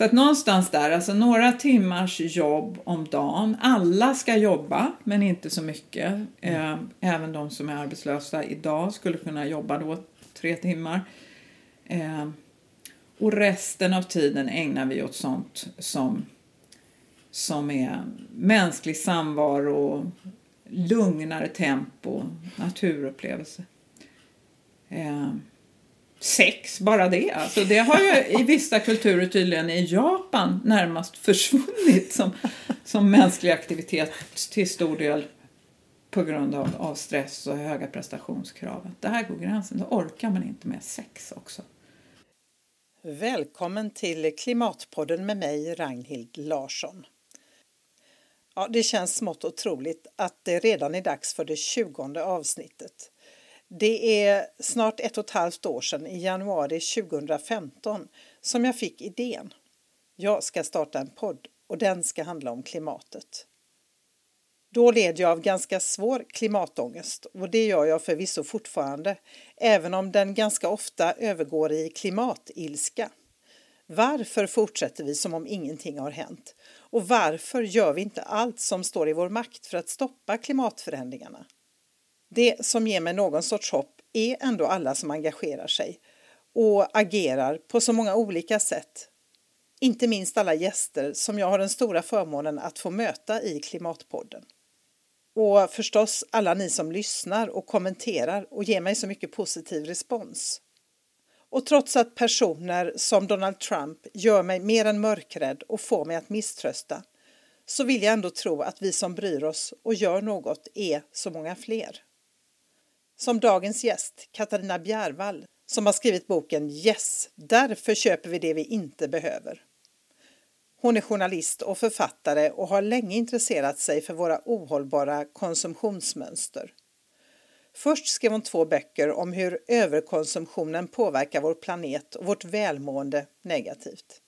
Eh, så att någonstans där, alltså några timmars jobb om dagen. Alla ska jobba, men inte så mycket. Eh, även de som är arbetslösa idag skulle kunna jobba då tre timmar. Eh, och resten av tiden ägnar vi åt sånt som, som är mänsklig samvaro, lugnare tempo, naturupplevelse. Sex, bara det. Alltså det har ju i vissa kulturer tydligen i Japan närmast försvunnit som, som mänsklig aktivitet till stor del på grund av, av stress och höga prestationskrav. Där går gränsen, då orkar man inte med sex också. Välkommen till Klimatpodden med mig, Ragnhild Larsson. Ja, det känns smått otroligt att det redan är dags för det tjugonde avsnittet. Det är snart ett och ett halvt år sedan, i januari 2015, som jag fick idén. Jag ska starta en podd och den ska handla om klimatet. Då led jag av ganska svår klimatångest och det gör jag förvisso fortfarande, även om den ganska ofta övergår i klimatilska. Varför fortsätter vi som om ingenting har hänt? Och varför gör vi inte allt som står i vår makt för att stoppa klimatförändringarna? Det som ger mig någon sorts hopp är ändå alla som engagerar sig och agerar på så många olika sätt. Inte minst alla gäster som jag har den stora förmånen att få möta i Klimatpodden. Och förstås alla ni som lyssnar och kommenterar och ger mig så mycket positiv respons. Och trots att personer som Donald Trump gör mig mer än mörkrädd och får mig att misströsta så vill jag ändå tro att vi som bryr oss och gör något är så många fler. Som dagens gäst, Katarina Bjärvall, som har skrivit boken Yes, därför köper vi det vi inte behöver. Hon är journalist och författare och har länge intresserat sig för våra ohållbara konsumtionsmönster. Först skrev hon två böcker om hur överkonsumtionen påverkar vår planet och vårt välmående negativt.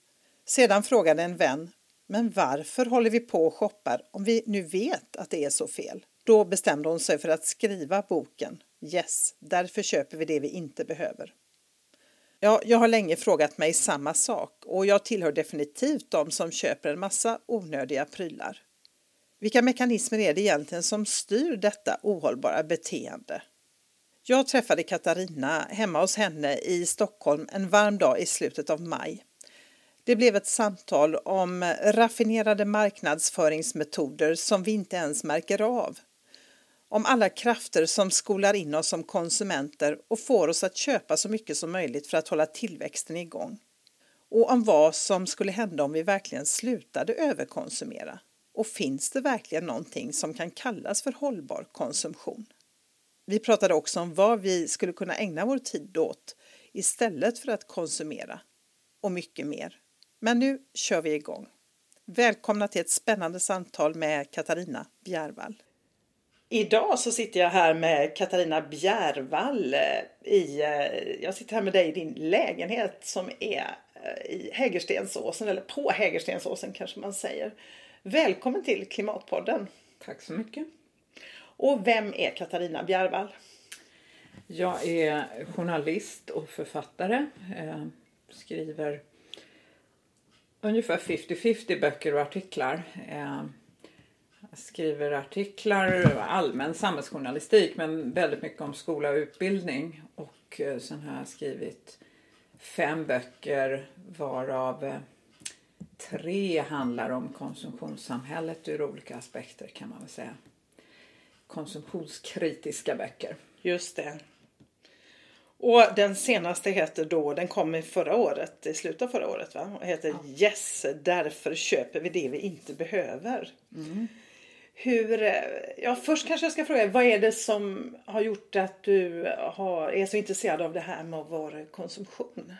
Sedan frågade en vän, men varför håller vi på och shoppar om vi nu vet att det är så fel? Då bestämde hon sig för att skriva boken Yes, därför köper vi det vi inte behöver. Ja, jag har länge frågat mig samma sak och jag tillhör definitivt de som köper en massa onödiga prylar. Vilka mekanismer är det egentligen som styr detta ohållbara beteende? Jag träffade Katarina hemma hos henne i Stockholm en varm dag i slutet av maj. Det blev ett samtal om raffinerade marknadsföringsmetoder som vi inte ens märker av om alla krafter som skolar in oss som konsumenter och får oss att köpa så mycket som möjligt för att hålla tillväxten igång. Och om vad som skulle hända om vi verkligen slutade överkonsumera. Och finns det verkligen någonting som kan kallas för hållbar konsumtion? Vi pratade också om vad vi skulle kunna ägna vår tid åt istället för att konsumera och mycket mer. Men nu kör vi igång. Välkomna till ett spännande samtal med Katarina Bjärvall. Idag så sitter jag här med Katarina Bjärvall eh, i, eh, jag sitter här med dig i din lägenhet som är eh, i Hägerstensåsen, eller på Hägerstensåsen kanske man säger. Välkommen till Klimatpodden. Tack så mycket. Och vem är Katarina Bjärvall? Jag är journalist och författare. Jag skriver ungefär 50-50 böcker och artiklar. Skriver artiklar, allmän samhällsjournalistik men väldigt mycket om skola och utbildning. Och eh, sen har jag skrivit fem böcker varav eh, tre handlar om konsumtionssamhället ur olika aspekter kan man väl säga. Konsumtionskritiska böcker. Just det. Och den senaste heter då, den kom i förra året, i slutet av förra året va? Och heter ja. Yes, därför köper vi det vi inte behöver. Mm. Hur, eh, ja, först kanske jag ska fråga, vad är det som har gjort att du har, är så intresserad av det här med vår konsumtion?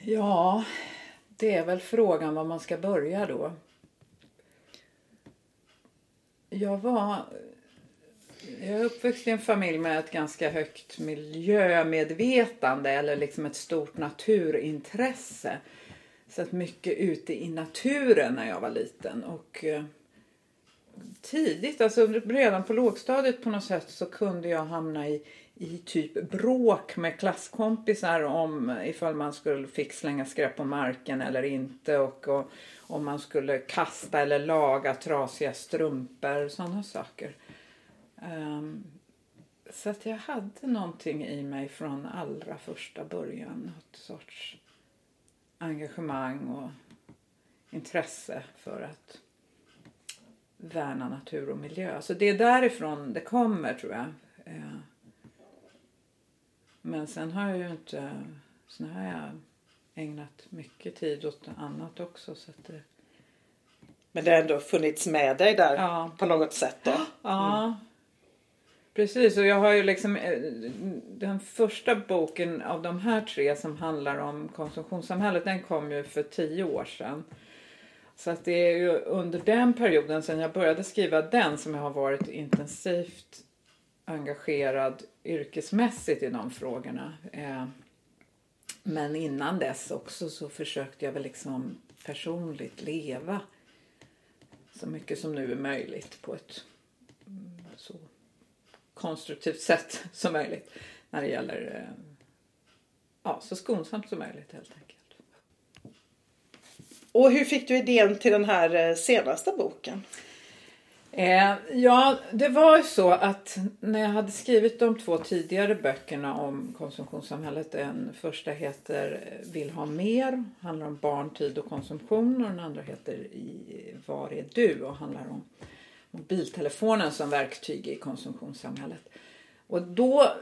Ja, det är väl frågan var man ska börja då. Jag var jag är uppväxt i en familj med ett ganska högt miljömedvetande eller liksom ett stort naturintresse. Så att mycket ute i naturen när jag var liten. Och eh, tidigt, alltså redan på lågstadiet på något sätt så kunde jag hamna i, i typ bråk med klasskompisar om ifall man skulle fick slänga skräp på marken eller inte och, och om man skulle kasta eller laga trasiga strumpor, sådana saker. Um, så att jag hade någonting i mig från allra första början. Något sorts engagemang och intresse för att värna natur och miljö. Så det är därifrån det kommer tror jag. Eh, men sen har jag ju inte, sen har jag ägnat mycket tid åt annat också. Så det... Men det har ändå funnits med dig där ja. på något sätt då? Ja. Mm. Precis, och jag har ju liksom eh, den första boken av de här tre som handlar om konsumtionssamhället, den kom ju för tio år sedan. Så att det är ju under den perioden, sen jag började skriva den, som jag har varit intensivt engagerad yrkesmässigt i de frågorna. Eh, men innan dess också så försökte jag väl liksom personligt leva så mycket som nu är möjligt på ett konstruktivt sätt som möjligt när det gäller eh, ja, så skonsamt som möjligt helt enkelt. Och hur fick du idén till den här eh, senaste boken? Eh, ja, det var ju så att när jag hade skrivit de två tidigare böckerna om konsumtionssamhället. Den första heter Vill ha mer, handlar om barn, tid och konsumtion. Och den andra heter I, Var är du? och handlar om mobiltelefonen som verktyg i konsumtionssamhället. Och då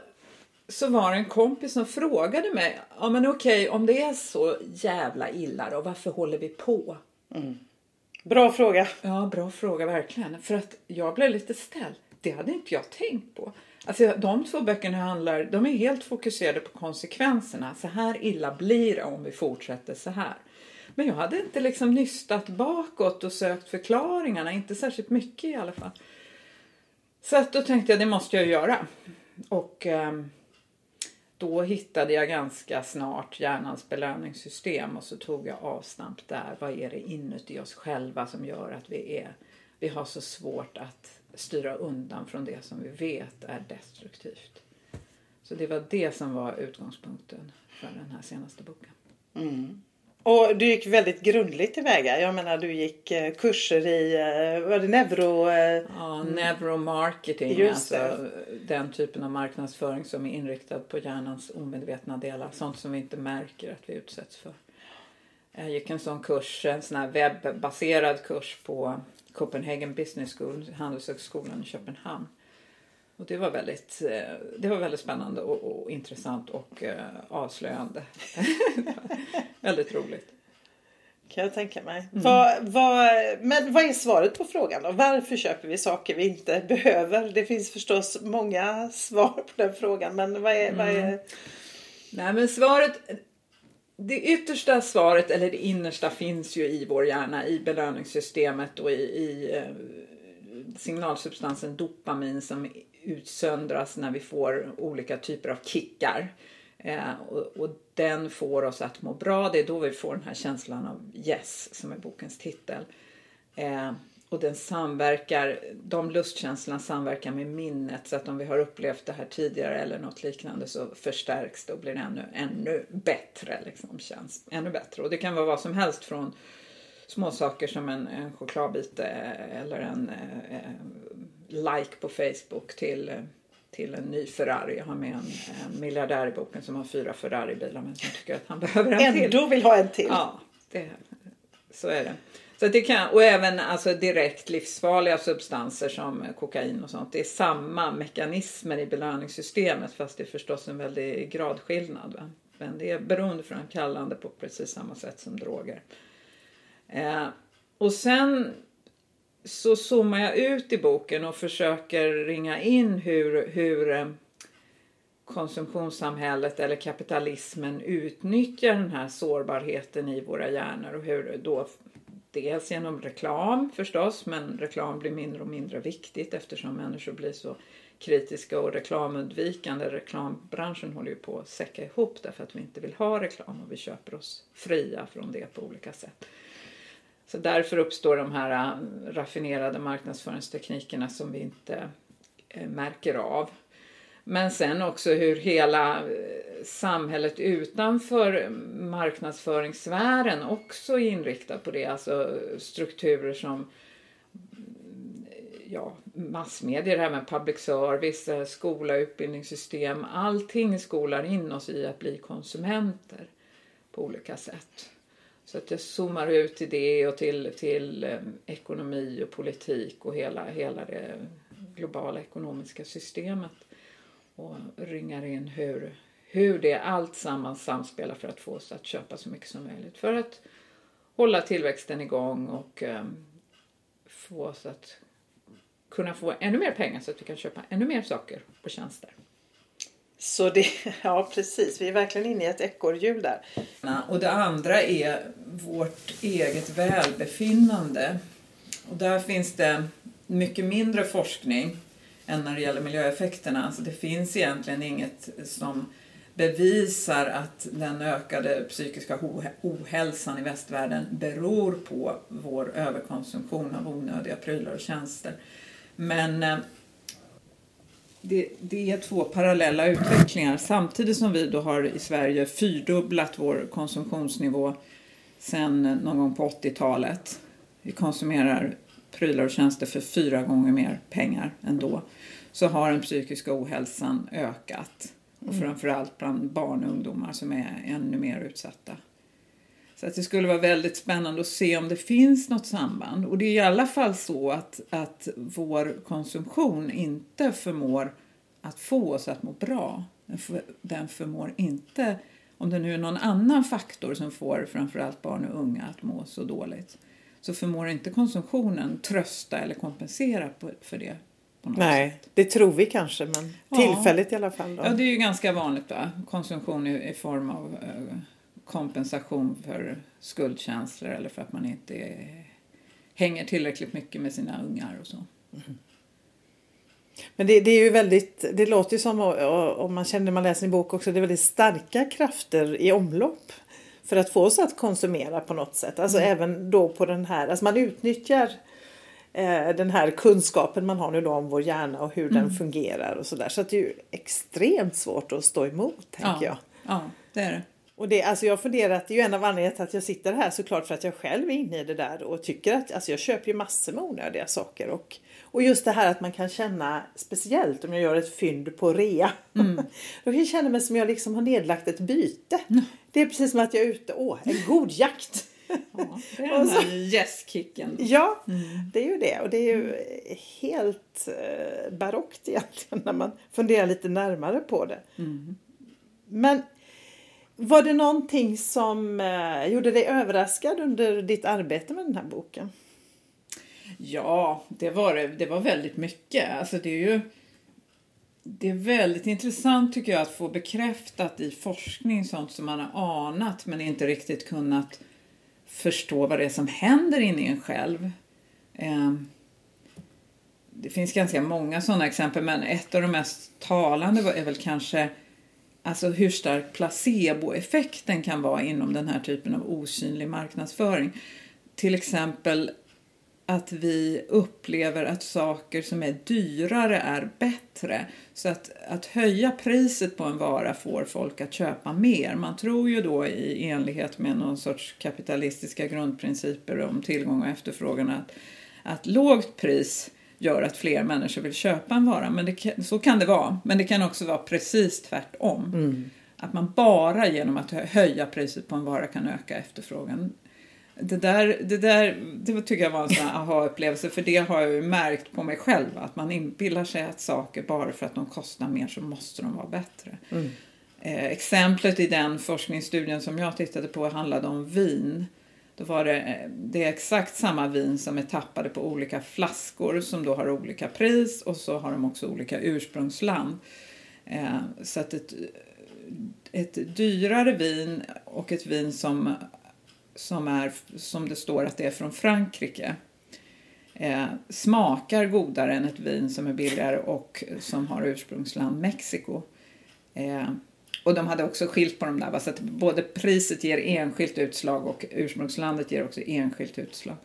så var det en kompis som frågade mig, ja men okej om det är så jävla illa då, varför håller vi på? Mm. Bra fråga. Ja, bra fråga verkligen. För att jag blev lite ställd. Det hade inte jag tänkt på. Alltså de två böckerna handlar, de är helt fokuserade på konsekvenserna. Så här illa blir det om vi fortsätter så här. Men jag hade inte liksom nystat bakåt och sökt förklaringarna, inte särskilt mycket i alla fall. Så att då tänkte jag, det måste jag göra. Och eh, då hittade jag ganska snart hjärnans belöningssystem och så tog jag avstamp där. Vad är det inuti oss själva som gör att vi, är, vi har så svårt att styra undan från det som vi vet är destruktivt. Så det var det som var utgångspunkten för den här senaste boken. Mm. Och du gick väldigt grundligt tillväga. Jag menar du gick eh, kurser i, eh, var det neuro... Eh, ja, neuromarketing. Just alltså den typen av marknadsföring som är inriktad på hjärnans omedvetna delar. Sånt som vi inte märker att vi utsätts för. Jag gick en sån kurs, en sån här webbaserad kurs på Copenhagen Business School, Handelshögskolan i Köpenhamn. Och det var väldigt, det var väldigt spännande och, och intressant och avslöjande. väldigt roligt. Kan jag tänka mig. Mm. Vad, vad, men vad är svaret på frågan då? Varför köper vi saker vi inte behöver? Det finns förstås många svar på den frågan men vad är... Mm. Vad är... Nej men svaret det yttersta svaret, eller det innersta, finns ju i vår hjärna, i belöningssystemet och i, i eh, signalsubstansen dopamin som utsöndras när vi får olika typer av kickar. Eh, och, och, den får oss att må bra. Det är då vi får den här känslan av yes, som är bokens titel. Eh, och den samverkar, de lustkänslorna samverkar med minnet så att om vi har upplevt det här tidigare eller något liknande så förstärks det och blir ännu, ännu bättre. Liksom, känns ännu bättre. Och det kan vara vad som helst från små saker som en, en chokladbit eh, eller en eh, eh, like på Facebook till eh, till en ny Ferrari. Jag har med en, en miljardär i boken som har fyra Ferrari-bilar men som tycker att han behöver en till. Ändå vill ha en till. Ja, det, så är det. Så det kan, och även alltså direkt livsfarliga substanser som kokain och sånt. Det är samma mekanismer i belöningssystemet fast det är förstås en väldig gradskillnad. Va? Men det är beroendeframkallande på precis samma sätt som droger. Eh, och sen så zoomar jag ut i boken och försöker ringa in hur, hur eh, konsumtionssamhället eller kapitalismen utnyttjar den här sårbarheten i våra hjärnor och hur då dels genom reklam förstås men reklam blir mindre och mindre viktigt eftersom människor blir så kritiska och reklamundvikande. Reklambranschen håller ju på att säcka ihop därför att vi inte vill ha reklam och vi köper oss fria från det på olika sätt. Så därför uppstår de här um, raffinerade marknadsföringsteknikerna som vi inte eh, märker av. Men sen också hur hela eh, samhället utanför marknadsföringssfären också är inriktat på det. Alltså eh, strukturer som ja, massmedier, även public service, skola, utbildningssystem. Allting skolar in oss i att bli konsumenter på olika sätt. Så att jag zoomar ut till det och till, till ehm, ekonomi och politik och hela, hela det globala ekonomiska systemet och ringar in hur, hur det allt sammans samspelar för att få oss att köpa så mycket som möjligt. För att hålla tillväxten igång och um, få oss att kunna få ännu mer pengar så att vi kan köpa ännu mer saker och tjänster. Så det, ja precis, vi är verkligen inne i ett ekorrhjul där. Och det andra är vårt eget välbefinnande. Och där finns det mycket mindre forskning än när det gäller miljöeffekterna. Alltså det finns egentligen inget som bevisar att den ökade psykiska ohälsan i västvärlden beror på vår överkonsumtion av onödiga prylar och tjänster. Men eh, det, det, är två parallella utvecklingar. Samtidigt som vi då har i Sverige fyrdubblat vår konsumtionsnivå sedan någon gång på 80-talet. Vi konsumerar prylar och tjänster för fyra gånger mer pengar än då. Så har den psykiska ohälsan ökat. Och mm. framförallt bland barn och ungdomar som är ännu mer utsatta. Så att det skulle vara väldigt spännande att se om det finns något samband. Och det är i alla fall så att, att vår konsumtion inte förmår att få oss att må bra. Den förmår inte, om det nu är någon annan faktor som får framförallt barn och unga att må så dåligt, så förmår inte konsumtionen trösta eller kompensera för det. Nej, sätt. det tror vi kanske, men ja. tillfälligt i alla fall. Då. Ja, det är ju ganska vanligt. Va? Konsumtion i, i form av uh, kompensation för skuldkänslor eller för att man inte hänger tillräckligt mycket med sina ungar och så. Mm. Men det, det, är ju väldigt, det låter ju som, om man känner när man läser en bok också, det är väldigt starka krafter i omlopp för att få oss att konsumera på något sätt. Alltså mm. även då på den här, alltså man utnyttjar eh, den här kunskapen man har nu då om vår hjärna och hur mm. den fungerar och sådär. Så att det är ju extremt svårt att stå emot, tänker ja. jag. Ja, det är det. Och det, alltså jag har funderat, det är ju en av anledningarna till att jag sitter här såklart för att jag själv är inne i det där och tycker att, alltså jag köper ju massor med onödiga saker och, och just det här att man kan känna, speciellt om jag gör ett fynd på rea, mm. då kan jag känna mig som jag liksom har nedlagt ett byte. Mm. Det är precis som att jag är ute, åh, en god jakt! Ja, det är den här yes-kicken. Ja, mm. det är ju det. Och det är ju helt eh, barockt egentligen när man funderar lite närmare på det. Mm. Men var det någonting som eh, gjorde dig överraskad under ditt arbete med den här boken? Ja, det var det. Det var väldigt mycket. Alltså det är ju det är väldigt intressant tycker jag att få bekräftat i forskning sånt som man har anat men inte riktigt kunnat förstå vad det är som händer inne i en själv. Ehm, det finns ganska många sådana exempel men ett av de mest talande är väl kanske alltså hur stark placeboeffekten kan vara inom den här typen av osynlig marknadsföring. Till exempel att vi upplever att saker som är dyrare är bättre. Så att, att höja priset på en vara får folk att köpa mer. Man tror ju då i enlighet med någon sorts kapitalistiska grundprinciper om tillgång och efterfrågan att, att lågt pris gör att fler människor vill köpa en vara. Men det, så kan det vara. Men det kan också vara precis tvärtom. Mm. Att man bara genom att höja priset på en vara kan öka efterfrågan. Det där, det där det tycker jag var en sån aha-upplevelse för det har jag ju märkt på mig själv att man inbillar sig att saker bara för att de kostar mer så måste de vara bättre. Mm. Eh, exemplet i den forskningsstudien som jag tittade på handlade om vin. Då var det, eh, det är exakt samma vin som är tappade på olika flaskor som då har olika pris och så har de också olika ursprungsland. Eh, så att ett, ett dyrare vin och ett vin som, som, är, som det står att det är från Frankrike eh, smakar godare än ett vin som är billigare och som har ursprungsland Mexiko. Eh, och de hade också skilt på dem där, så att både priset ger enskilt utslag och ursprungslandet ger också enskilt utslag.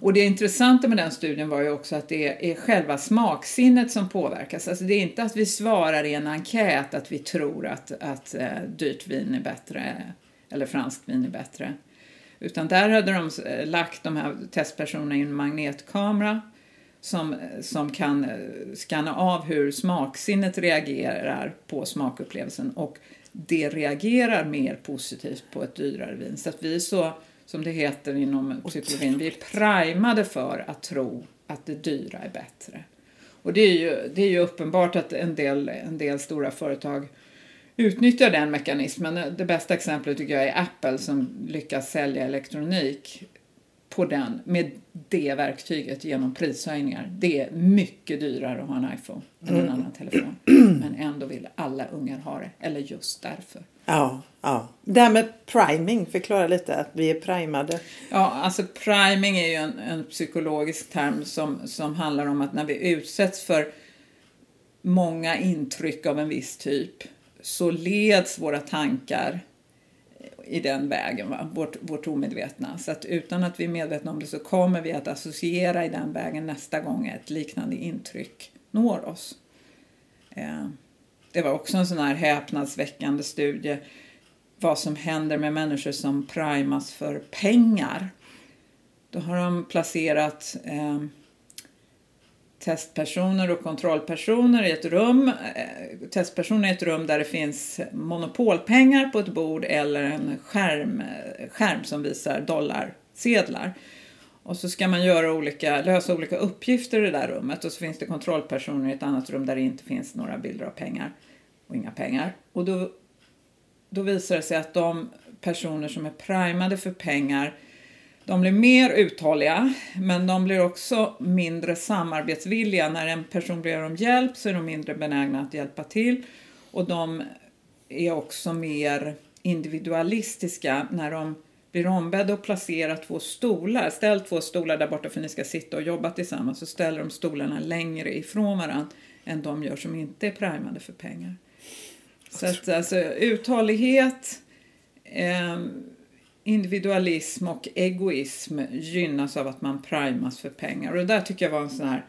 Och det intressanta med den studien var ju också att det är själva smaksinnet som påverkas. Alltså det är inte att vi svarar i en enkät att vi tror att, att eh, dyrt vin är bättre eller franskt vin är bättre. Utan där hade de eh, lagt de här testpersonerna i en magnetkamera som, som kan eh, skanna av hur smaksinnet reagerar på smakupplevelsen och det reagerar mer positivt på ett dyrare vin. Så att vi är så, som det heter inom psykologin, vi är primade för att tro att det dyra är bättre. Och det är ju, det är ju uppenbart att en del, en del stora företag utnyttjar den mekanismen. Det bästa exemplet tycker jag är Apple som lyckas sälja elektronik på den med det verktyget genom prishöjningar. Det är mycket dyrare att ha en iPhone än en mm. annan telefon. Men ändå vill alla ungar ha det, eller just därför. Ja, ja. Det här med priming, förklara lite att vi är primade. Ja, alltså priming är ju en, en psykologisk term som, som handlar om att när vi utsätts för många intryck av en viss typ så leds våra tankar i den vägen, va? Vårt, vårt omedvetna. Så att utan att vi är medvetna om det så kommer vi att associera i den vägen nästa gång ett liknande intryck når oss. Eh, det var också en sån här häpnadsväckande studie vad som händer med människor som primas för pengar. Då har de placerat eh, testpersoner och kontrollpersoner i ett rum. Eh, testpersoner i ett rum där det finns monopolpengar på ett bord eller en skärm, eh, skärm som visar dollarsedlar. Och så ska man göra olika, lösa olika uppgifter i det där rummet och så finns det kontrollpersoner i ett annat rum där det inte finns några bilder av pengar och inga pengar. Och då, då visar det sig att de personer som är primade för pengar de blir mer uthålliga, men de blir också mindre samarbetsvilliga. När en person ber om hjälp så är de mindre benägna att hjälpa till och de är också mer individualistiska när de blir ombedda att placera två stolar. Ställ två stolar där borta för ni ska sitta och jobba tillsammans så ställer de stolarna längre ifrån varandra än de gör som inte är primade för pengar. Så att alltså uthållighet eh, individualism och egoism gynnas av att man primas för pengar. Och det där tycker jag var en sån här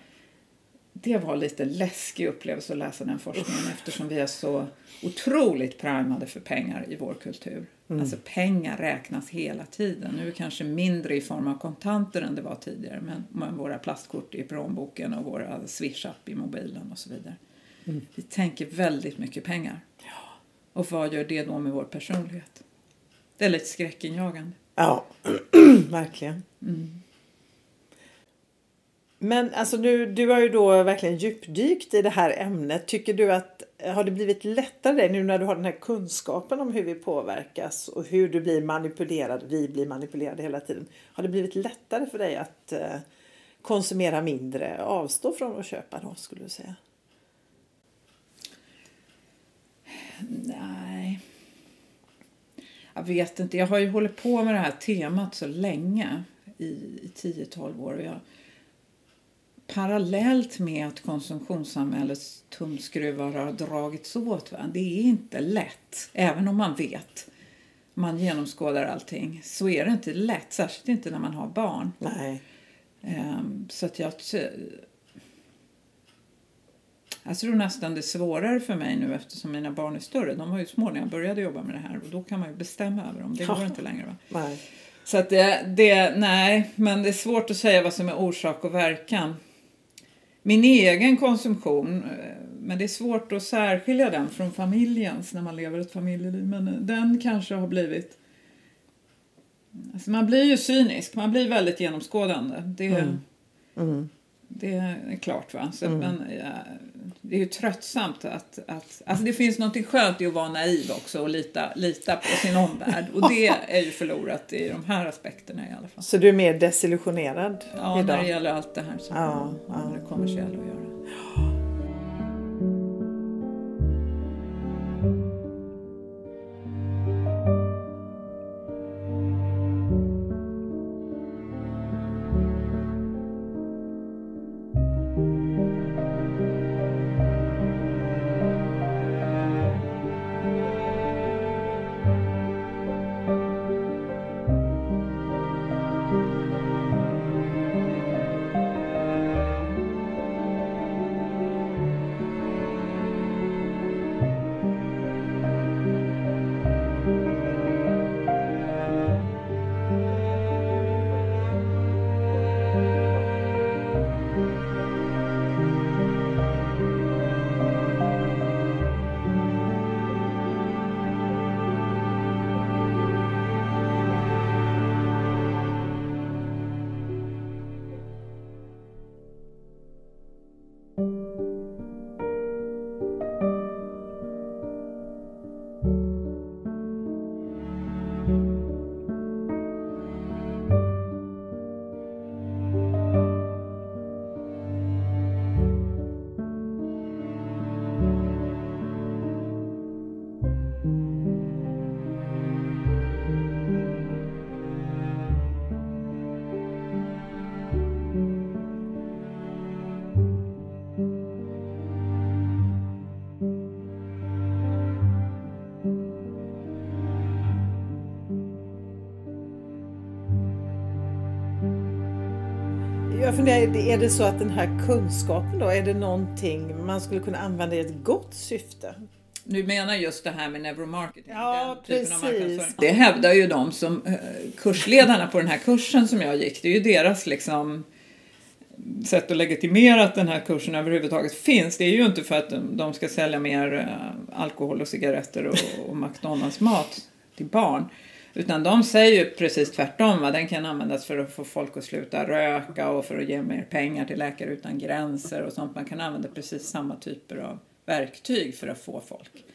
det var lite läskig upplevelse att läsa den forskningen eftersom vi är så otroligt primade för pengar i vår kultur. Mm. Alltså pengar räknas hela tiden. Nu kanske mindre i form av kontanter än det var tidigare men, men våra plastkort i plånboken och våra swish-app i mobilen och så vidare. Mm. Vi tänker väldigt mycket pengar. Ja. Och vad gör det då med vår personlighet? Det är lite skräckinjagande. Ja, verkligen. Mm. Men alltså nu, du har ju då verkligen djupdykt i det här ämnet. Tycker du att har det blivit lättare nu när du har den här kunskapen om hur vi påverkas och hur du blir manipulerad, vi blir manipulerade hela tiden. Har det blivit lättare för dig att eh, konsumera mindre, avstå från att köpa då skulle du säga? Jag vet inte, jag har ju hållit på med det här temat så länge, i, i 10-12 år. Och jag, parallellt med att konsumtionssamhällets tumskruvar har dragits åt. Va? Det är inte lätt, även om man vet. Man genomskådar allting. Så är det inte lätt, särskilt inte när man har barn. Nej. Um, så att jag jag tror nästan det är svårare för mig nu eftersom mina barn är större. De var ju små när jag började jobba med det här och då kan man ju bestämma över dem. Det går inte längre. Va? Nej. Så att det, det, nej, men det är svårt att säga vad som är orsak och verkan. Min egen konsumtion, eh, men det är svårt att särskilja den från familjens när man lever ett familjeliv. Men den kanske har blivit Alltså man blir ju cynisk, man blir väldigt genomskådande. Det, mm. Mm. Det är klart. va. Så, mm. men, ja, det är ju tröttsamt att, att... Alltså det finns något skönt i att vara naiv också och lita, lita på sin omvärld. Och det är ju förlorat i de här aspekterna i alla fall. Så du är mer desillusionerad Ja, idag? när det gäller allt det här som ja, har med det kommersiella att göra. Funderar, är det så att den här kunskapen då, är det någonting man skulle kunna använda i ett gott syfte? Du menar just det här med neuromarketing? Ja, precis. Det hävdar ju de som eh, kursledarna på den här kursen som jag gick. Det är ju deras liksom sätt att legitimera att den här kursen överhuvudtaget finns. Det är ju inte för att de ska sälja mer eh, alkohol och cigaretter och, och McDonalds-mat till barn. Utan de säger ju precis tvärtom. Va? Den kan användas för att få folk att sluta röka och för att ge mer pengar till Läkare Utan Gränser och sånt. Man kan använda precis samma typer av verktyg för att få folk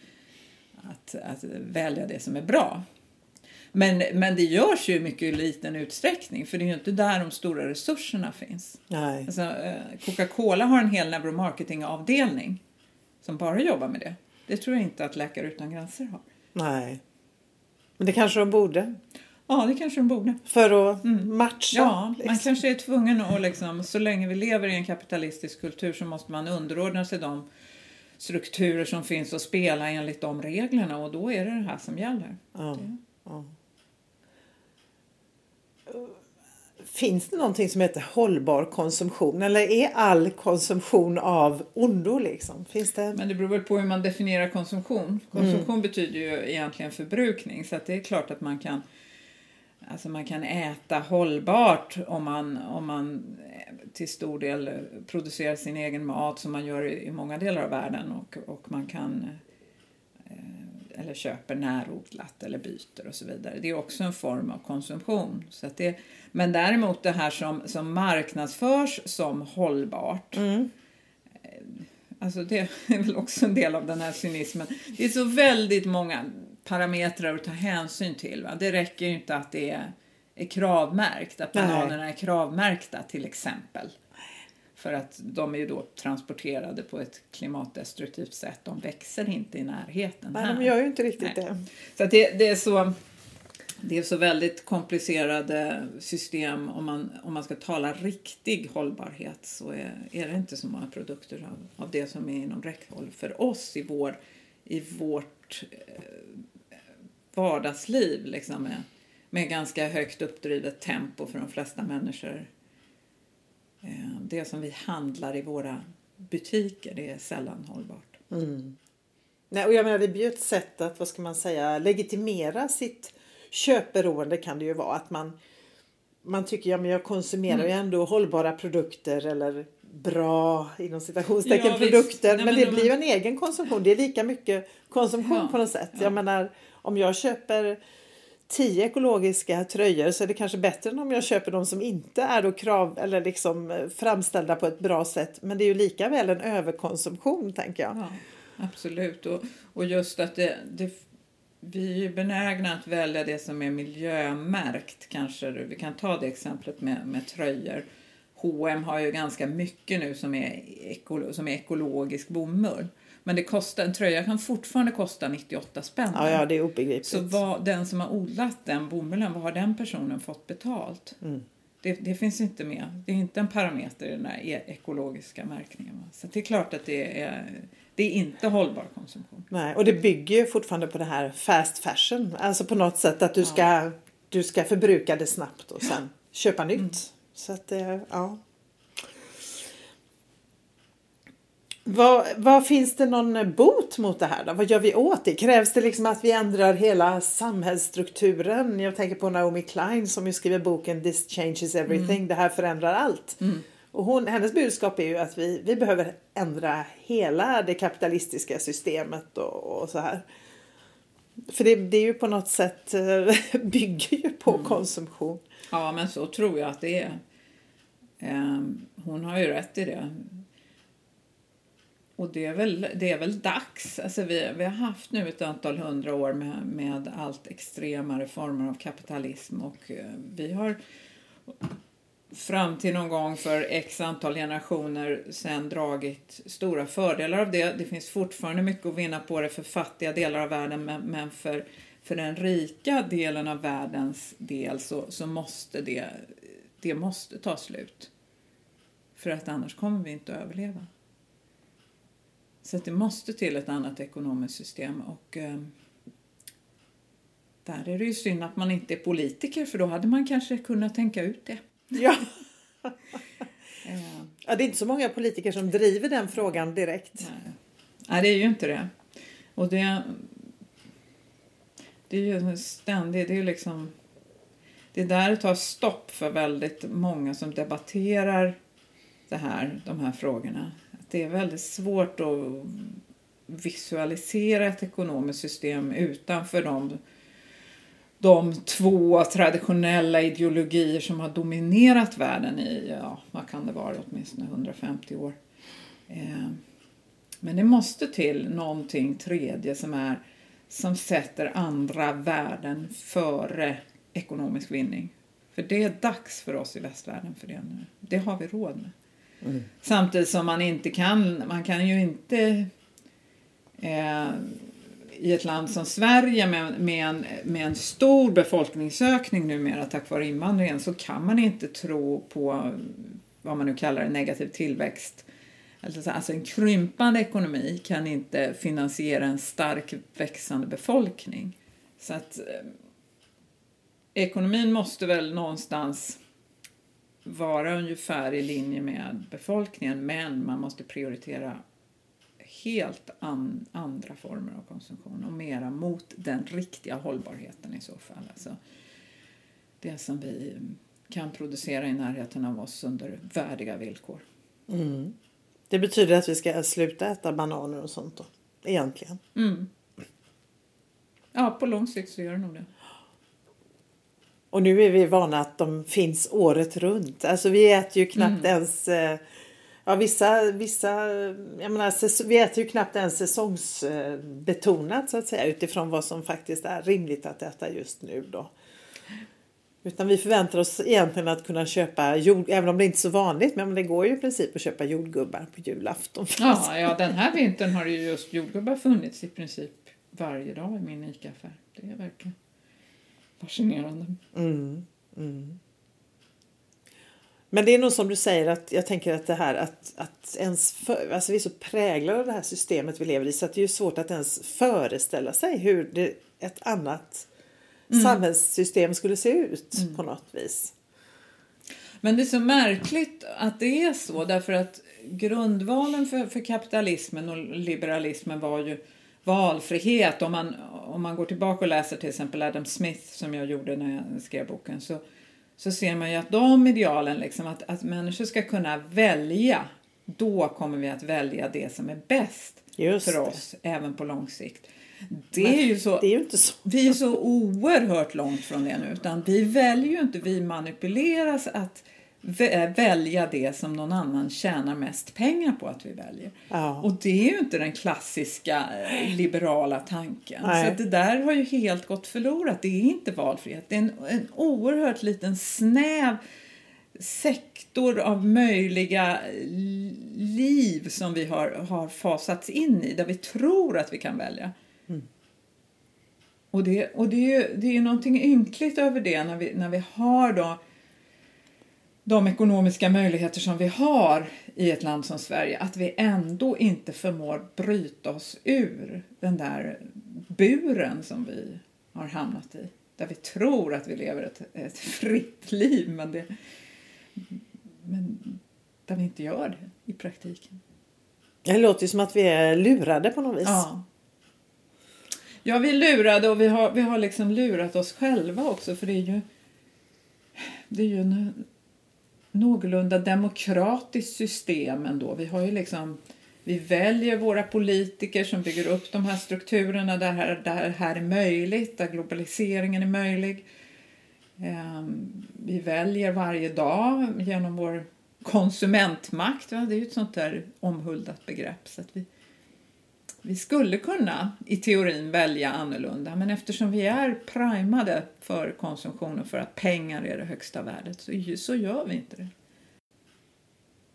att, att välja det som är bra. Men, men det görs ju i mycket liten utsträckning för det är ju inte där de stora resurserna finns. Nej. Alltså, eh, Coca-Cola har en hel neuromarketingavdelning som bara jobbar med det. Det tror jag inte att Läkare Utan Gränser har. Nej. Men det kanske de borde. Ja, det kanske de borde. För att matcha. Ja, liksom. man kanske är tvungen att liksom, så länge vi lever i en kapitalistisk kultur så måste man underordna sig de strukturer som finns och spela enligt de reglerna och då är det det här som gäller. Ja, ja. Finns det någonting som heter hållbar konsumtion eller är all konsumtion av ondo liksom? Finns det? Men det beror väl på hur man definierar konsumtion. Konsumtion betyder ju egentligen förbrukning så det är klart att man kan Alltså man kan äta hållbart om man, om man till stor del producerar sin egen mat som man gör i många delar av världen och, och man kan eller köper närodlat eller byter och så vidare. Det är också en form av konsumtion. Så det, men däremot det här som, som marknadsförs som hållbart Mm. Alltså det är väl också en del av den här cynismen. Det är så väldigt många parametrar att ta hänsyn till. Va? Det räcker ju inte att det är, är kravmärkt, att bananerna är kravmärkta till exempel. För att de är ju då transporterade på ett klimatdestruktivt sätt. De växer inte i närheten Nej, här. de gör ju inte riktigt Nej. det. Så det, det är så det är så väldigt komplicerade system. Om man, om man ska tala riktig hållbarhet så är, är det inte så många produkter av, av det som är inom räckhåll för oss i, vår, i vårt eh, vardagsliv. Liksom med, med ganska högt uppdrivet tempo för de flesta människor. Eh, det som vi handlar i våra butiker det är sällan hållbart. Nej, och jag menar, det blir ju ett sätt att, vad ska man säga, legitimera sitt köpberoende kan det ju vara. Att man, man tycker, ja men jag konsumerar ju ändå hållbara produkter eller bra inom citationstecken Ja, produkter. Nej, men men det de- blir ju en egen konsumtion. Det är lika mycket konsumtion Ja, på något sätt. ja. Jag menar, om jag köper tio ekologiska tröjor så är det kanske bättre än om jag köper de som inte är då krav eller liksom eh, framställda på ett bra sätt. Men det är ju lika väl en överkonsumtion tänker jag. Ja, absolut. Och, och just att det, det, vi är ju benägna att välja det som är miljömärkt. Kanske. Vi kan ta det exemplet med, med tröjor. H&M har ju ganska mycket nu som är, ekolo, som är ekologisk bomull. Men det kostar, en tröja kan fortfarande kosta 98 spänn. Ja, ja, det är obegripligt. Så vad, den som har odlat den bomullen, vad har den personen fått betalt? Mm. Det, det finns inte med. Det är inte en parameter i den här e- ekologiska märkningen. Så det är klart att det är, det är inte hållbar konsumtion. Nej, och det bygger fortfarande på det här fast fashion. Alltså på något sätt att du ska, du ska förbruka det snabbt och sen köpa nytt. Mm. Så att det, ja. Vad, vad finns det någon bot mot det här då? Vad gör vi åt det? Krävs det liksom att vi ändrar hela samhällsstrukturen? Jag tänker på Naomi Klein som ju skriver boken This changes everything. Det här förändrar allt. Och hon, hennes budskap är ju att vi, vi behöver ändra hela det kapitalistiska systemet och, och så här. För det, det är ju på något sätt eh, bygger ju på konsumtion. Ja, men så tror jag att det är. Ehm, hon har ju rätt i det. Och det är väl, det är väl dags. Alltså vi, vi har haft nu ett antal hundra år med, med allt extremare former av kapitalism och eh, vi har fram till någon gång för x antal generationer sen dragit stora fördelar av det. Det finns fortfarande mycket att vinna på det för fattiga delar av världen men, men för, för den rika delen av världens del så, så måste det, det måste ta slut. För att annars kommer vi inte att överleva. Så att det måste till ett annat ekonomiskt system och eh, där är det ju synd att man inte är politiker för då hade man kanske kunnat tänka ut det. Ja. Eh, Ja, det är inte så många politiker som driver den frågan direkt. nej. nej, det är ju inte det. Och det, det är ju en ständig, det är ju liksom det är där det tar stopp för väldigt många som debatterar det här, de här frågorna. Det är väldigt svårt att visualisera ett ekonomiskt system utanför de, de två traditionella ideologier som har dominerat världen i, ja, vad kan det vara, åtminstone 150 år. Eh, men det måste till någonting tredje som är som sätter andra värden före ekonomisk vinning. För det är dags för oss i västvärlden för det nu. Det har vi råd med. Mm. Samtidigt som man inte kan, man kan ju inte eh, i ett land som Sverige med, med, en, med en stor befolkningsökning numera tack vare invandringen så kan man inte tro på vad man nu kallar det, negativ tillväxt. Alltså, alltså en krympande ekonomi kan inte finansiera en stark växande befolkning. Så att eh, ekonomin måste väl någonstans vara ungefär i linje med befolkningen men man måste prioritera helt an, andra former av konsumtion och mera mot den riktiga hållbarheten i så fall. Alltså det som vi kan producera i närheten av oss under värdiga villkor. Mm. Det betyder att vi ska sluta äta bananer och sånt då, egentligen. Mm. Ja, på lång sikt så gör det nog det. Och nu är vi vana att de finns året runt. Alltså vi äter ju knappt Mm. ens... eh, Ja, vissa, vissa, jag menar, vi äter ju knappt ens säsongsbetonat så att säga utifrån vad som faktiskt är rimligt att äta just nu då. Utan vi förväntar oss egentligen att kunna köpa jord, även om det inte är så vanligt, men det går ju i princip att köpa jordgubbar på julafton. Ja, ja, den här vintern har ju just jordgubbar funnits i princip varje dag i min ICA-affär. Det är verkligen fascinerande. Mm, mm. Men det är nog som du säger att jag tänker att det här att, att ens för, alltså vi är så präglade av det här systemet vi lever i så att det är svårt att ens föreställa sig hur det, ett annat samhällssystem skulle se ut på något vis. Men det är så märkligt att det är så därför att grundvalen för, för kapitalismen och liberalismen var ju valfrihet. Om man, om man går tillbaka och läser till exempel Adam Smith som jag gjorde när jag skrev boken så, så ser man ju att de idealen, liksom, att, att människor ska kunna välja, då kommer vi att välja det som är bäst Just för det. oss även på lång sikt. Det Men är ju så... Det är inte så. Vi är så oerhört långt från det nu. Utan vi väljer ju inte, vi manipuleras att välja det som någon annan tjänar mest pengar på att vi väljer. Ja. Och det är ju inte den klassiska eh, liberala tanken. Nej. Så det där har ju helt gått förlorat. Det är inte valfrihet. Det är en, en oerhört liten snäv sektor av möjliga liv som vi har, har fasats in i. Där vi tror att vi kan välja. Och det, och det är ju det är ju någonting ynkligt över det när vi, när vi har då de ekonomiska möjligheter som vi har i ett land som Sverige, att vi ändå inte förmår bryta oss ur den där buren som vi har hamnat i. Där vi tror att vi lever ett, ett fritt liv, men, det, men där vi inte gör det i praktiken. Det låter ju som att vi är lurade på något vis. Ja. Ja, vi är lurade och vi har, vi har liksom lurat oss själva också för det är ju, det är ju en någorlunda demokratiskt system ändå. Vi har ju liksom, vi väljer våra politiker som bygger upp de här strukturerna där här, där det här är möjligt, där globaliseringen är möjlig. Ehm, vi väljer varje dag genom vår konsumentmakt. Det är ju ett sånt där omhuldat begrepp. Så att vi, vi skulle kunna i teorin välja annorlunda men eftersom vi är primade för konsumtion och för att pengar är det högsta värdet så, så gör vi inte det.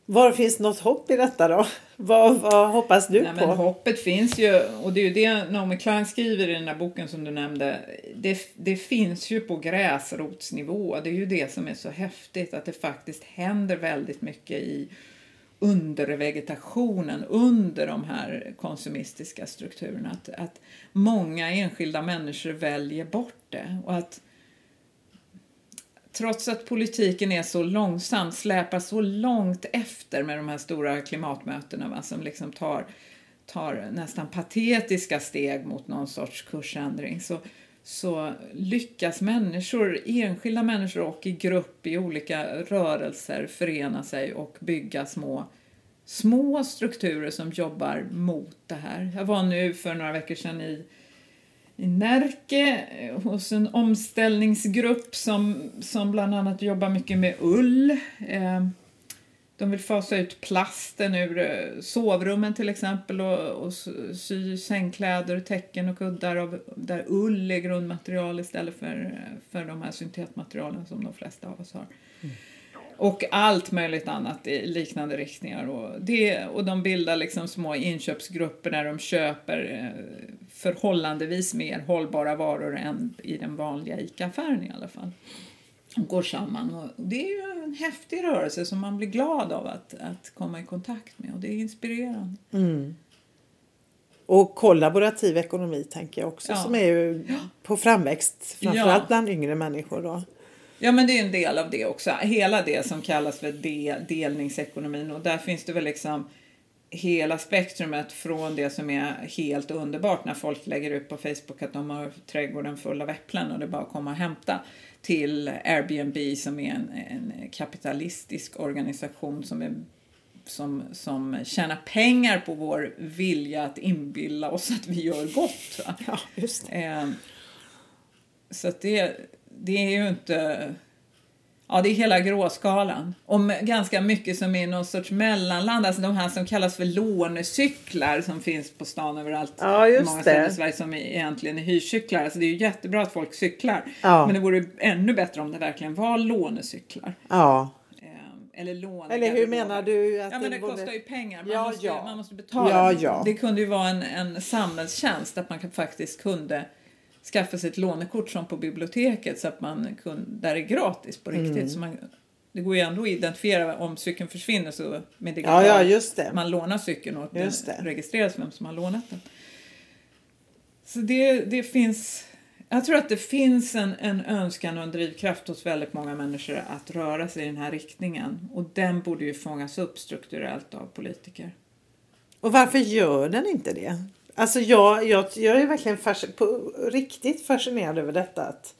Var finns något hopp i detta då? Vad, vad hoppas du Nej, på? men hoppet finns ju och det är ju det Naomi Klein skriver i den där boken som du nämnde. Det, det finns ju på gräsrotsnivå. Det är ju det som är så häftigt att det faktiskt händer väldigt mycket i undervegetationen under de här konsumistiska strukturerna. Att, att många enskilda människor väljer bort det och att trots att politiken är så långsam, släpar så långt efter med de här stora klimatmötena va, som liksom tar, tar nästan patetiska steg mot någon sorts kursändring så, så lyckas människor, enskilda människor och i grupp i olika rörelser förena sig och bygga små små strukturer som jobbar mot det här. Jag var nu för några veckor sedan i i Närke eh, hos en omställningsgrupp som, som bland annat jobbar mycket med ull. Eh, de vill fasa ut plasten ur eh, sovrummen till exempel och, och sy sängkläder, täcken och kuddar av, där ull är grundmaterial istället för, för de här syntetmaterialen som de flesta av oss har. Mm. Och allt möjligt annat i liknande riktningar. Och, det, och de bildar liksom små inköpsgrupper där de köper eh, förhållandevis mer hållbara varor än i den vanliga ICA-affären i alla fall. De går samman och det är ju en häftig rörelse som man blir glad av att, att komma i kontakt med och det är inspirerande. Mm. Och kollaborativ ekonomi tänker jag också ja. som är ju på framväxt framförallt ja. bland yngre människor. Då. Ja men det är en del av det också. Hela det som kallas för del, delningsekonomin och där finns det väl liksom hela spektrumet från det som är helt underbart när folk lägger ut på Facebook att de har trädgården full av äpplen och det är bara att komma och hämta till Airbnb som är en, en kapitalistisk organisation som, är, som, som tjänar pengar på vår vilja att inbilla oss att vi gör gott. Ja, just det. Eh, så att det det är ju inte... Ja, det är hela gråskalan. Och ganska mycket som är någon sorts mellanland, alltså de här som kallas för lånecyklar som finns på stan överallt. Ja, just många ställen i Sverige som egentligen är hyrcyklar. Alltså det är ju jättebra att folk cyklar. Ja. Men det vore ännu bättre om det verkligen var lånecyklar. Ja. Ehm, eller lån. Eller hur menar du? Att ja, men det, borde... kostar ju pengar. Man, ja, måste, ja. man måste betala. Ja, ja. Det kunde ju vara en, en samhällstjänst att man faktiskt kunde skaffa sig ett lånekort som på biblioteket så att man kunde, där är gratis på riktigt. Mm. Så man, det går ju ändå att identifiera om cykeln försvinner så med digital, ja, ja, just man lånar cykeln och det registreras vem som har lånat den. Så det, det finns, jag tror att det finns en, en önskan och en drivkraft hos väldigt många människor att röra sig i den här riktningen och den borde ju fångas upp strukturellt av politiker. Och varför gör den inte det? Alltså jag, jag, jag är verkligen på, riktigt fascinerad över detta att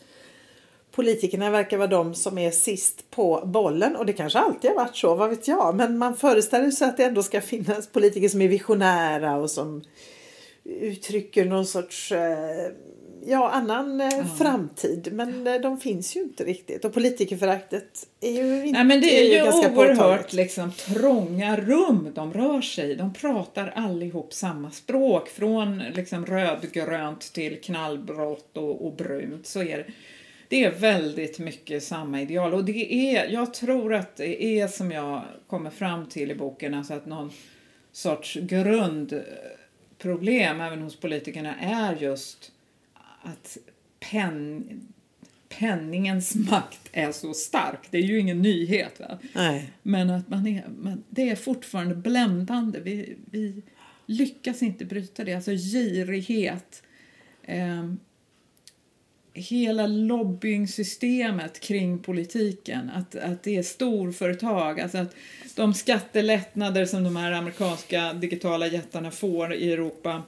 politikerna verkar vara de som är sist på bollen och det kanske alltid har varit så, vad vet jag. Men man föreställer sig att det ändå ska finnas politiker som är visionära och som uttrycker någon sorts eh, ja, annan mm. framtid. Men eh, de finns ju inte riktigt. Och politikerföraktet är ju inte Nej, men Det är ju ganska oerhört liksom, trånga rum de rör sig i. De pratar allihop samma språk. Från liksom, rödgrönt till knallblått och, och brunt. Så är det. det är väldigt mycket samma ideal. Och det är, jag tror att det är som jag kommer fram till i boken, alltså att någon sorts grundproblem även hos politikerna är just att pen, penningens makt är så stark. Det är ju ingen nyhet. Va? Nej. Men att man är, man, det är fortfarande bländande. Vi, vi lyckas inte bryta det. Alltså girighet. Eh, hela lobbyingsystemet kring politiken. Att, att det är storföretag. Alltså att de skattelättnader som de här amerikanska digitala jättarna får i Europa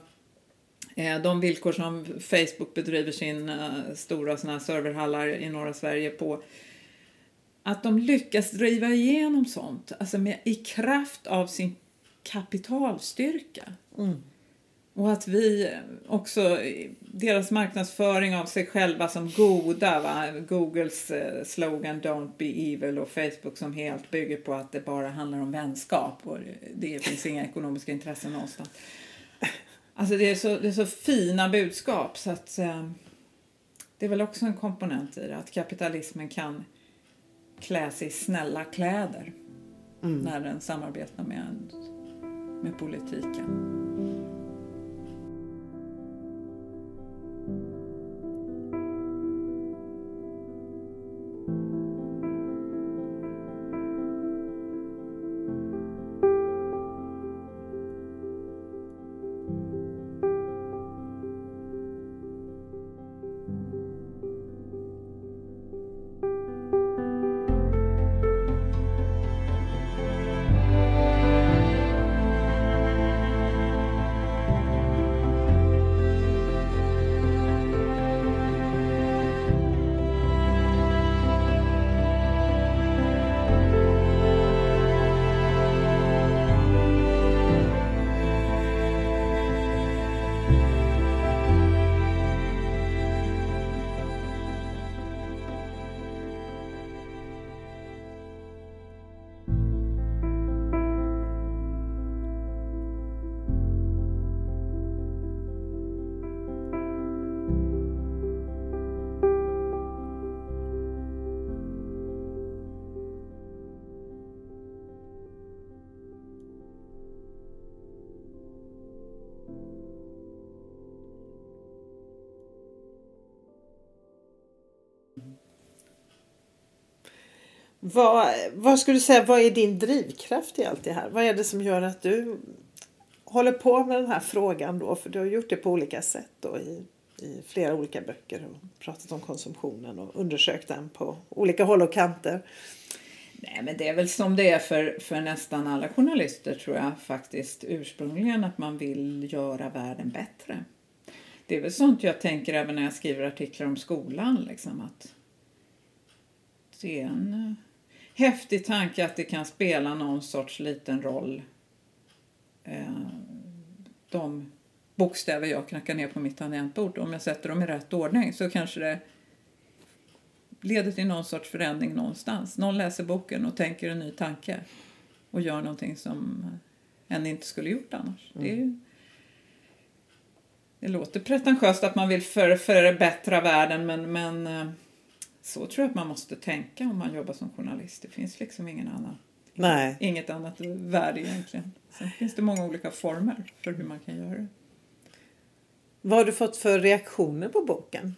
de villkor som Facebook bedriver sin uh, stora såna serverhallar i norra Sverige på att de lyckas driva igenom sånt alltså med, i kraft av sin kapitalstyrka. Mm. Och att vi också, deras marknadsföring av sig själva som goda, va? Googles slogan Don't be evil och Facebook som helt bygger på att det bara handlar om vänskap och det finns inga ekonomiska intressen någonstans. Alltså det är så, det är så fina budskap så att eh, det är väl också en komponent i det att kapitalismen kan klä sig i snälla kläder mm. när den samarbetar med, med politiken. Vad, vad skulle du säga, vad är din drivkraft i allt det här? Vad är det som gör att du håller på med den här frågan då? För du har gjort det på olika sätt då i, i flera olika böcker och pratat om konsumtionen och undersökt den på olika håll och kanter. Nej, men det är väl som det är för, för nästan alla journalister tror jag faktiskt ursprungligen att man vill göra världen bättre. Det är väl sånt jag tänker även när jag skriver artiklar om skolan. Liksom, att det är en häftig tanke att det kan spela någon sorts liten roll. Eh, de bokstäver jag knackar ner på mitt tangentbord. Om jag sätter dem i rätt ordning så kanske det leder till någon sorts förändring någonstans. Någon läser boken och tänker en ny tanke och gör någonting som en inte skulle gjort annars. Mm. Det, är ju, det låter pretentiöst att man vill för, förbättra världen men, men eh, så tror jag att man måste tänka om man jobbar som journalist. Det finns liksom ingen annan, Nej. inget annat värde egentligen. Sen finns det många olika former för hur man kan göra det. Vad har du fått för reaktioner på boken?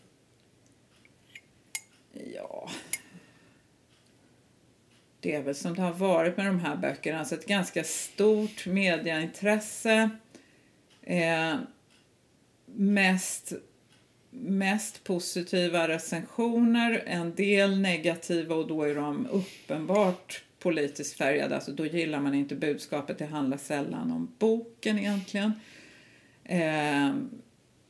Ja... Det är väl som det har varit med de här böckerna, alltså ett ganska stort mediaintresse. Eh, mest, mest positiva recensioner, en del negativa och då är de uppenbart politiskt färgade. Alltså då gillar man inte budskapet, det handlar sällan om boken egentligen. Eh,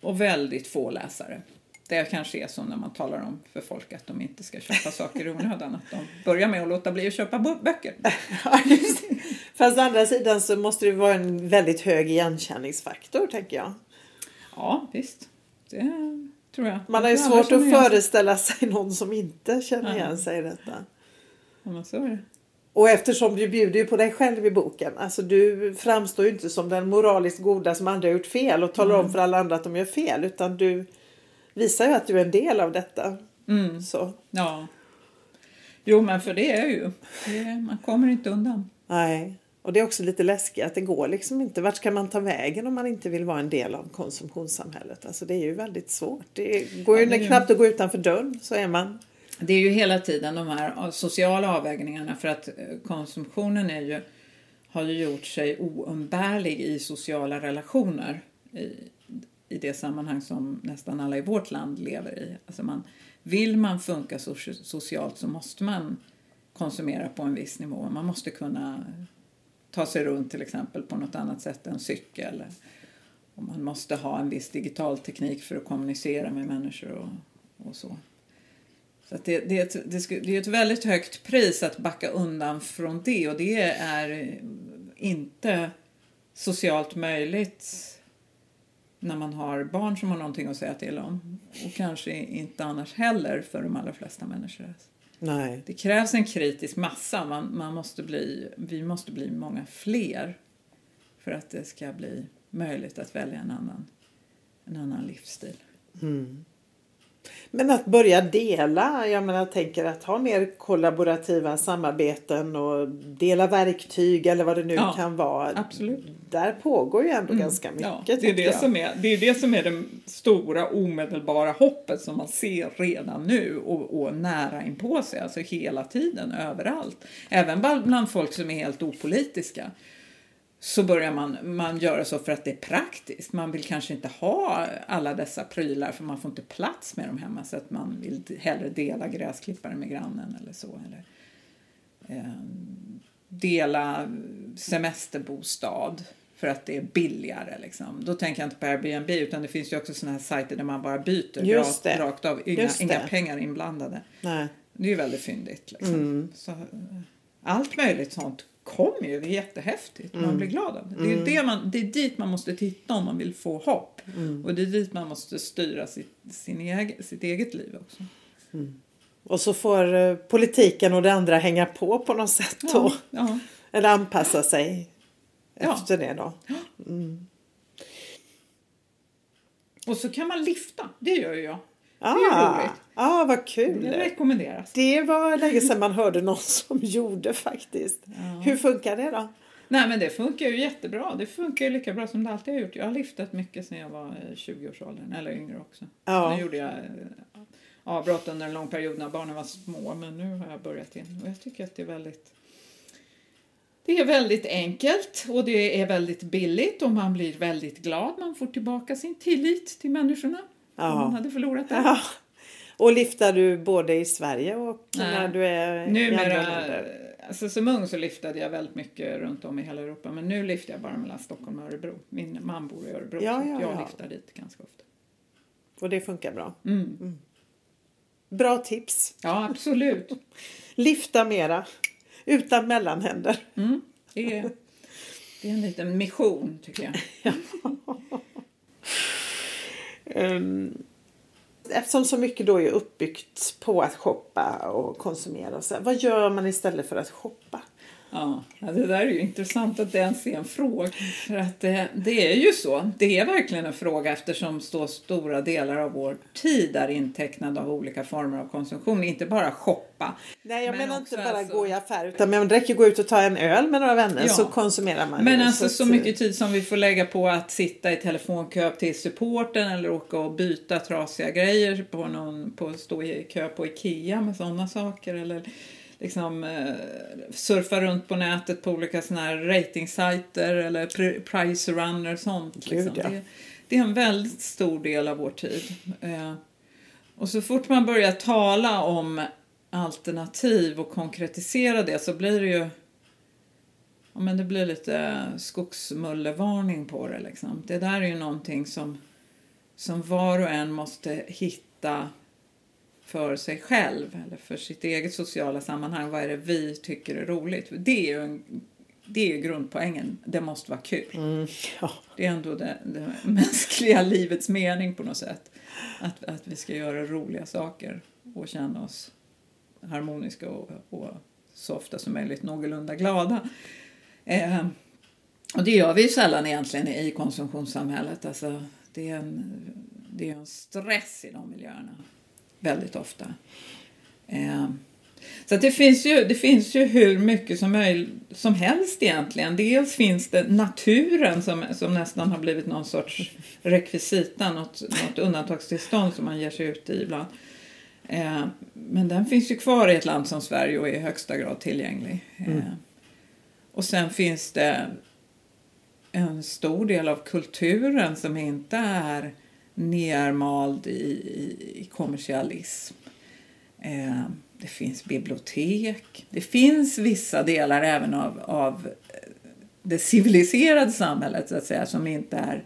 och väldigt få läsare. Det kanske är så när man talar om för folk att de inte ska köpa saker i onödan. Att de börjar med att låta bli att köpa böcker. Fast å andra sidan så måste det vara en väldigt hög igenkänningsfaktor tänker jag. Ja, visst. Det tror jag. Man har ju svårt att föreställa sig någon som inte känner igen sig i detta. Ja, men så är det. Och eftersom du bjuder på dig själv i boken. Alltså du framstår ju inte som den moraliskt goda som aldrig har gjort fel och talar mm. om för alla andra att de gör fel. Utan du visar ju att du är en del av detta. Mm. Så. Ja. Jo, men för det är ju. Det, man kommer inte undan. Nej. Och det är också lite läskigt att det går liksom inte. Vart ska man ta vägen om man inte vill vara en del av konsumtionssamhället? Alltså det är ju väldigt svårt. Det går ju ja, det knappt att gå utanför dörren så är man. Det är ju hela tiden de här sociala avvägningarna för att eh, konsumtionen är ju, har ju gjort sig oumbärlig i sociala relationer. I, i det sammanhang som nästan alla i vårt land lever i. Alltså man, vill man funka socialt så måste man konsumera på en viss nivå. Man måste kunna ta sig runt till exempel på något annat sätt än cykel. Och man måste ha en viss digital teknik för att kommunicera med människor och, och så. Så det, det, är ett, det, är ett väldigt högt pris att backa undan från det och det är inte socialt möjligt när man har barn som har någonting att säga till om. Och kanske inte annars heller för de allra flesta människor. Nej. Det krävs en kritisk massa. Man, man måste bli, vi måste bli många fler för att det ska bli möjligt att välja en annan, en annan livsstil. Mm. Men att börja dela, jag menar tänker att ha mer kollaborativa samarbeten och dela verktyg eller vad det nu ja, kan vara. Absolut. Där pågår ju ändå mm. ganska mycket. Ja, det, är det, som är, det är det som är det stora omedelbara hoppet som man ser redan nu och, och nära inpå sig, alltså hela tiden, överallt. Även bland folk som är helt opolitiska så börjar man, man göra så för att det är praktiskt. Man vill kanske inte ha alla dessa prylar för man får inte plats med dem hemma så att man vill hellre dela gräsklippare med grannen eller så. Eller, eh, dela semesterbostad för att det är billigare. Liksom. Då tänker jag inte på Airbnb utan det finns ju också sådana här sajter där man bara byter rakt, rakt, av. Inga, inga pengar inblandade. Nej. Det är ju väldigt fyndigt. Liksom. Mm. Så, allt möjligt sånt kommer ju, det är jättehäftigt. Man mm. blir glad av det. Det är, mm. det, man, det är dit man måste titta om man vill få hopp. Mm. Och det är dit man måste styra sitt, sin egen, sitt eget liv också. Mm. Och så får uh, politiken och det andra hänga på på något sätt då. Ja, ja. Eller anpassa sig efter det då. Mm. Och så kan man lyfta, det gör jag. Ah, det är roligt. Ah, vad kul. Det rekommenderas. Det var länge sedan man hörde någon som gjorde faktiskt. Ja. Hur funkar det då? Nej men det funkar ju jättebra. Det funkar ju lika bra som det alltid har gjort. Jag har liftat mycket sedan jag var i 20-årsåldern, eller yngre också. Ja. Nu gjorde jag avbrott under en lång period när barnen var små men nu har jag börjat igen och jag tycker att det är väldigt det är väldigt enkelt och det är väldigt billigt och man blir väldigt glad. Man får tillbaka sin tillit till människorna. Ja. man hade förlorat den. Ja. Och lyfter du både i Sverige och Nej. när du är Numera, i andra länder? Alltså som ung så lyftade jag väldigt mycket runt om i hela Europa men nu lyfter jag bara mellan Stockholm och Örebro. Min man bor i Örebro ja, så jag ja. lyfter dit ganska ofta. Och det funkar bra? Mm. Mm. Bra tips! Ja, absolut. Lyfta mera, utan mellanhänder. Mm. Det, är, det är en liten mission tycker jag. um, eftersom så mycket då är uppbyggt på att shoppa och konsumera. Så vad gör man istället för att shoppa? Ja, det där är ju intressant att det ens är en fråga. För att det, det är ju så. Det är verkligen en fråga eftersom så stora delar av vår tid är intecknad av olika former av konsumtion. Inte bara shoppa. Nej, jag menar inte bara alltså... gå i affär utan men det räcker gå ut och ta en öl med några vänner ja. så konsumerar man. Men alltså så, så mycket tid som vi får lägga på att sitta i telefonkö till supporten eller åka och byta trasiga grejer på någon, på stå i kö på Ikea med sådana saker eller liksom eh, surfa runt på nätet på olika såna här ratingsajter eller price runner och sånt. Liksom. ja. det, det, är en väldigt stor del av vår tid. Eh, och så fort man börjar tala om alternativ och konkretisera det så blir det ju ja, men det blir lite skogsmullevarning på det. Liksom. Det där är ju någonting som, som var och en måste hitta för sig själv eller för sitt eget sociala sammanhang. Vad är det vi tycker är roligt? Det är ju en, det är grundpoängen. Det måste vara kul. Mm, ja. Det är ändå det, det, mänskliga livets mening på något sätt. Att, att vi ska göra roliga saker och känna oss harmoniska och, och så ofta som möjligt någorlunda glada. Eh, och det gör vi ju sällan egentligen i konsumtionssamhället. Alltså, det, är en, det är en stress i de miljöerna väldigt ofta. Eh, så det, finns ju, det finns ju hur mycket som, möj, som helst egentligen. Dels finns det naturen som, som nästan har blivit någon sorts rekvisita, något, något undantagstillstånd som man ger sig ut i ibland. Eh, men den finns ju kvar i ett land som Sverige och är i högsta grad tillgänglig. Eh, mm. Och sen finns det en stor del av kulturen som inte är nermald i, i kommersialism. Eh, det finns bibliotek. Det finns vissa delar även av, av eh, det civiliserade samhället så att säga som inte är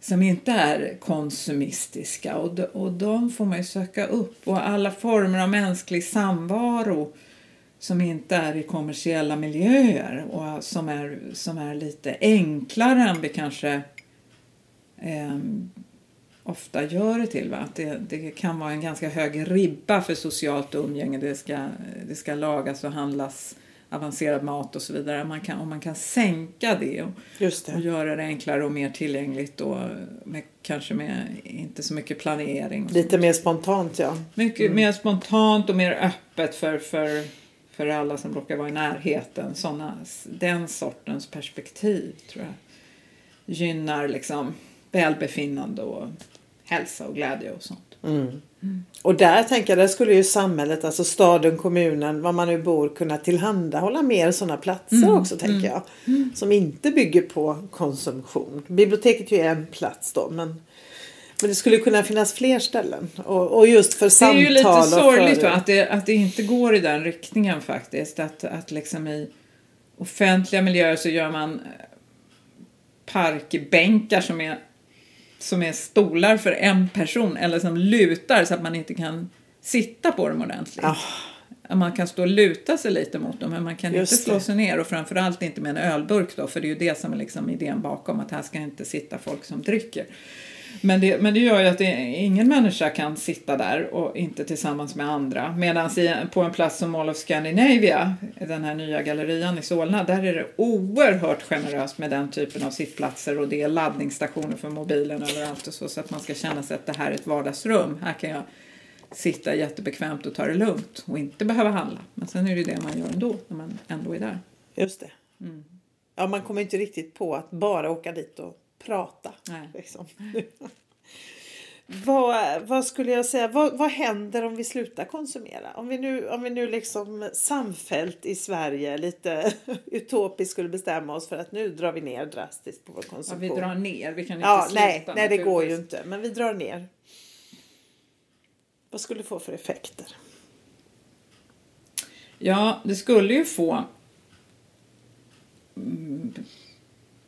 som inte är konsumistiska och de, och de får man ju söka upp och alla former av mänsklig samvaro som inte är i kommersiella miljöer och som är, som är lite enklare än vi kanske eh, ofta gör det till. Va? Att det, det kan vara en ganska hög ribba för socialt umgänge. Det ska, det ska lagas och handlas avancerad mat och så vidare. Man kan, om man kan sänka det och, det och, göra det enklare och mer tillgängligt och med, kanske med inte så mycket planering. Lite mer spontant ja. Mycket mm. mer spontant och mer öppet för, för, för alla som råkar vara i närheten. Såna, den sortens perspektiv tror jag gynnar liksom välbefinnande och hälsa och glädje och sånt. Mm. Mm. Och där tänker jag, där skulle ju samhället, alltså staden, kommunen, var man nu bor, kunna tillhandahålla mer sådana platser mm. också tänker mm. jag. Mm. Som inte bygger på konsumtion. Biblioteket är ju en plats då men men det skulle kunna finnas fler ställen. Och, och just för samtal. Det är ju lite sorgligt för... att, det, att det inte går i den riktningen faktiskt. Att, att liksom i offentliga miljöer så gör man parkbänkar som är som är stolar för en person eller som lutar så att man inte kan sitta på dem ordentligt. Oh. Man kan stå och luta sig lite mot dem men man kan Just inte slå sig ner och framförallt inte med en ölburk då för det är ju det som är liksom idén bakom att här ska inte sitta folk som dricker. Men det, men det gör ju att det, ingen människa kan sitta där och inte tillsammans med andra. Medan på en plats som Mall of Scandinavia, den här nya gallerian i Solna, där är det oerhört generöst med den typen av sittplatser och det är laddningsstationer för mobilen överallt och så, så att man ska känna sig att det här är ett vardagsrum. Här kan jag sitta jättebekvämt och ta det lugnt och inte behöva handla. Men sen är det ju det man gör ändå, när man ändå är där. Just det. Mm. Ja, man kommer inte riktigt på att bara åka dit och prata. Liksom. Vad, vad skulle jag säga, vad, vad händer om vi slutar konsumera? Om vi nu, om vi nu liksom samfällt i Sverige lite utopiskt skulle bestämma oss för att nu drar vi ner drastiskt på vår konsumtion. Ja, vi drar ner, vi kan inte ja, sluta. Nej, nej det går ju inte, men vi drar ner. Vad skulle det få för effekter? Ja, det skulle ju få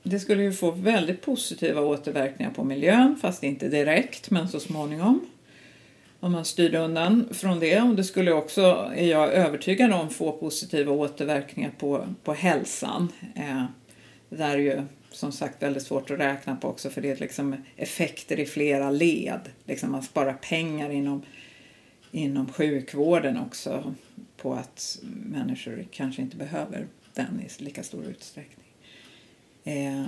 det skulle ju få väldigt positiva återverkningar på miljön, fast inte direkt, men så småningom. Om man styrde undan från det. Och det skulle också, är jag övertygad om, få positiva återverkningar på, på hälsan. Eh, det där är ju som sagt väldigt svårt att räkna på också för det är liksom effekter i flera led. Liksom man sparar pengar inom, inom sjukvården också på att människor kanske inte behöver den i lika stor utsträckning. Eh,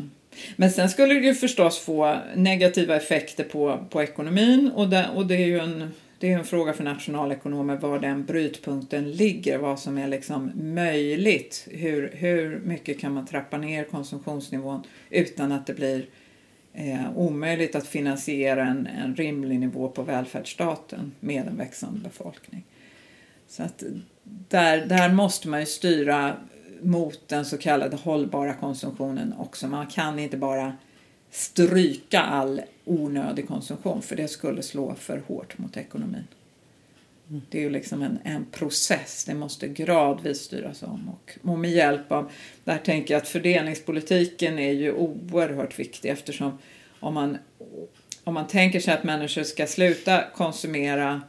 men sen skulle det ju förstås få negativa effekter på, på ekonomin och det, och det är ju en, det är en fråga för nationalekonomer var den brytpunkten ligger, vad som är liksom möjligt. Hur, hur mycket kan man trappa ner konsumtionsnivån utan att det blir eh, omöjligt att finansiera en, en rimlig nivå på välfärdsstaten med en växande befolkning. Så att där, där måste man ju styra mot den så kallade hållbara konsumtionen också. Man kan inte bara stryka all onödig konsumtion för det skulle slå för hårt mot ekonomin. Mm. Det är ju liksom en, en process, det måste gradvis styras om. Och, och med hjälp av, där tänker jag att fördelningspolitiken är ju oerhört viktig eftersom om man, om man tänker sig att människor ska sluta konsumera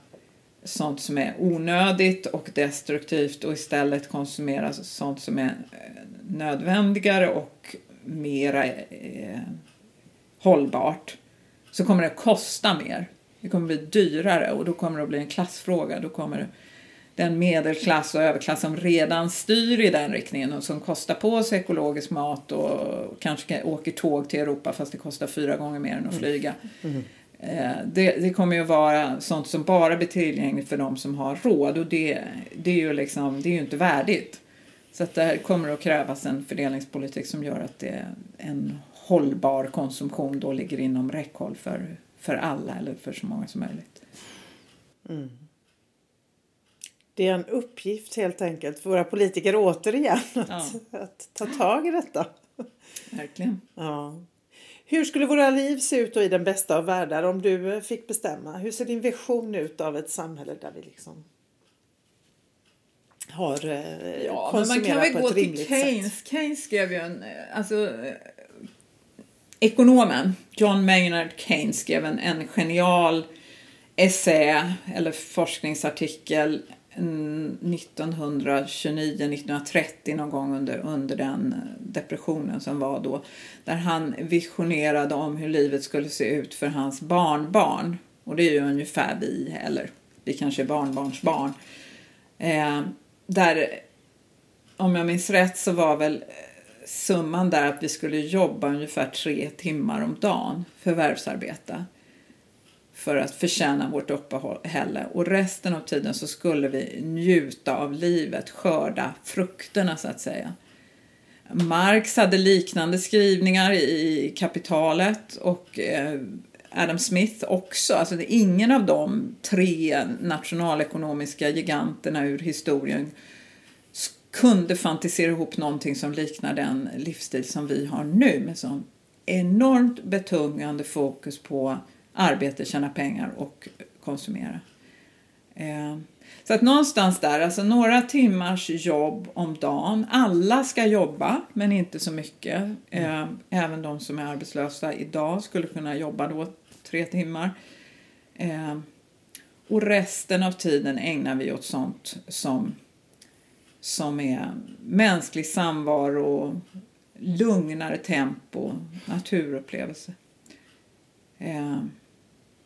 sånt som är onödigt och destruktivt och istället konsumera sånt som är eh, nödvändigare och mera eh, hållbart så kommer det kosta mer. Det kommer bli dyrare och då kommer det att bli en klassfråga. Då kommer den medelklass och överklass som redan styr i den riktningen och som kostar på sig ekologisk mat och kanske åker tåg till Europa fast det kostar fyra gånger mer än att flyga. Mm. Mm. Eh, det, det, kommer ju vara sånt som bara blir tillgängligt för de som har råd och det, det, är, ju liksom, det är ju inte värdigt. Så att det kommer att krävas en fördelningspolitik som gör att det en hållbar konsumtion då ligger inom räckhåll för, för alla eller för så många som möjligt. Mm. Det är en uppgift helt enkelt för våra politiker återigen att, ja. att ta tag i detta. Verkligen. Ja. Hur skulle våra liv se ut i den bästa av världar om du eh, fick bestämma? Hur ser din vision ut av ett samhälle där vi liksom har eh, ja, men man kan väl gå till Keynes. Sätt. Keynes skrev ju en, eh, alltså ekonomen John Maynard Keynes skrev en, en genial essä eller forskningsartikel 1929-1930 någon gång under, under den eh, depressionen som var då. Där han visionerade om hur livet skulle se ut för hans barnbarn. Och det är ju ungefär vi, eller vi kanske är barnbarnsbarn. Eh, där, om jag minns rätt så var väl eh, summan där att vi skulle jobba ungefär tre timmar om dagen, förvärvsarbeta för att förtjäna vårt uppehälle och resten av tiden så skulle vi njuta av livet, skörda frukterna så att säga. Marx hade liknande skrivningar i Kapitalet och eh, Adam Smith också. Alltså det är ingen av de tre nationalekonomiska giganterna ur historien kunde fantisera ihop någonting som liknar den livsstil som vi har nu med sån enormt betungande fokus på arbete, tjäna pengar och konsumera. Eh, så att någonstans där, alltså några timmars jobb om dagen. Alla ska jobba, men inte så mycket. Eh, även de som är arbetslösa idag skulle kunna jobba då tre timmar. Eh, och resten av tiden ägnar vi åt sånt som, som är mänsklig samvaro, lugnare tempo, naturupplevelse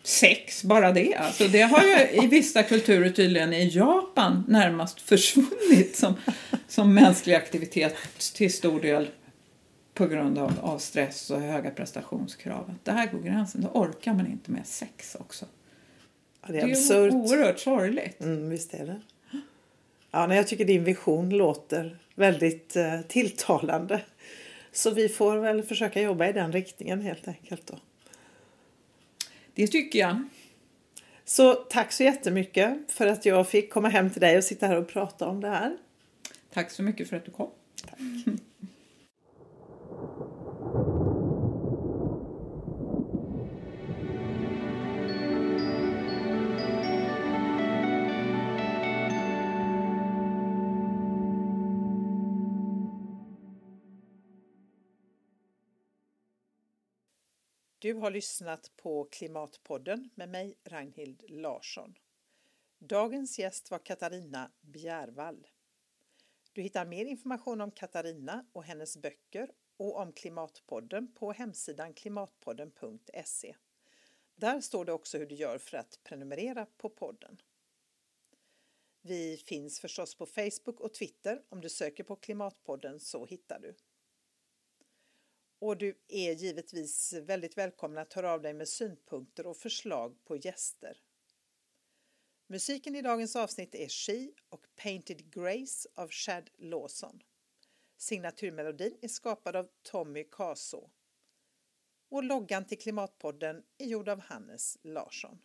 sex, bara det. Alltså det har ju i vissa kulturer tydligen i Japan närmast försvunnit som, som mänsklig aktivitet till stor del på grund av, av stress och höga prestationskrav. Där går gränsen, då orkar man inte med sex också. Ja, det är, det är absurt. oerhört sorgligt. Mm, visst är det. Ja, nej, jag tycker din vision låter väldigt eh, tilltalande. Så vi får väl försöka jobba i den riktningen helt enkelt då. Det tycker jag. Så tack så jättemycket för att jag fick komma hem till dig och sitta här och prata om det här. Tack så mycket för att du kom. Tack. Du har lyssnat på Klimatpodden med mig Ragnhild Larsson. Dagens gäst var Katarina Bjärvall. Du hittar mer information om Katarina och hennes böcker och om Klimatpodden på hemsidan klimatpodden.se. Där står det också hur du gör för att prenumerera på podden. Vi finns förstås på Facebook och Twitter. Om du söker på Klimatpodden så hittar du. Och du är givetvis väldigt välkommen att höra av dig med synpunkter och förslag på gäster. Musiken i dagens avsnitt är She och Painted Grace av Chad Lawson. Signaturmelodin är skapad av Tommy Kaso. Och loggan till Klimatpodden är gjord av Hannes Larsson.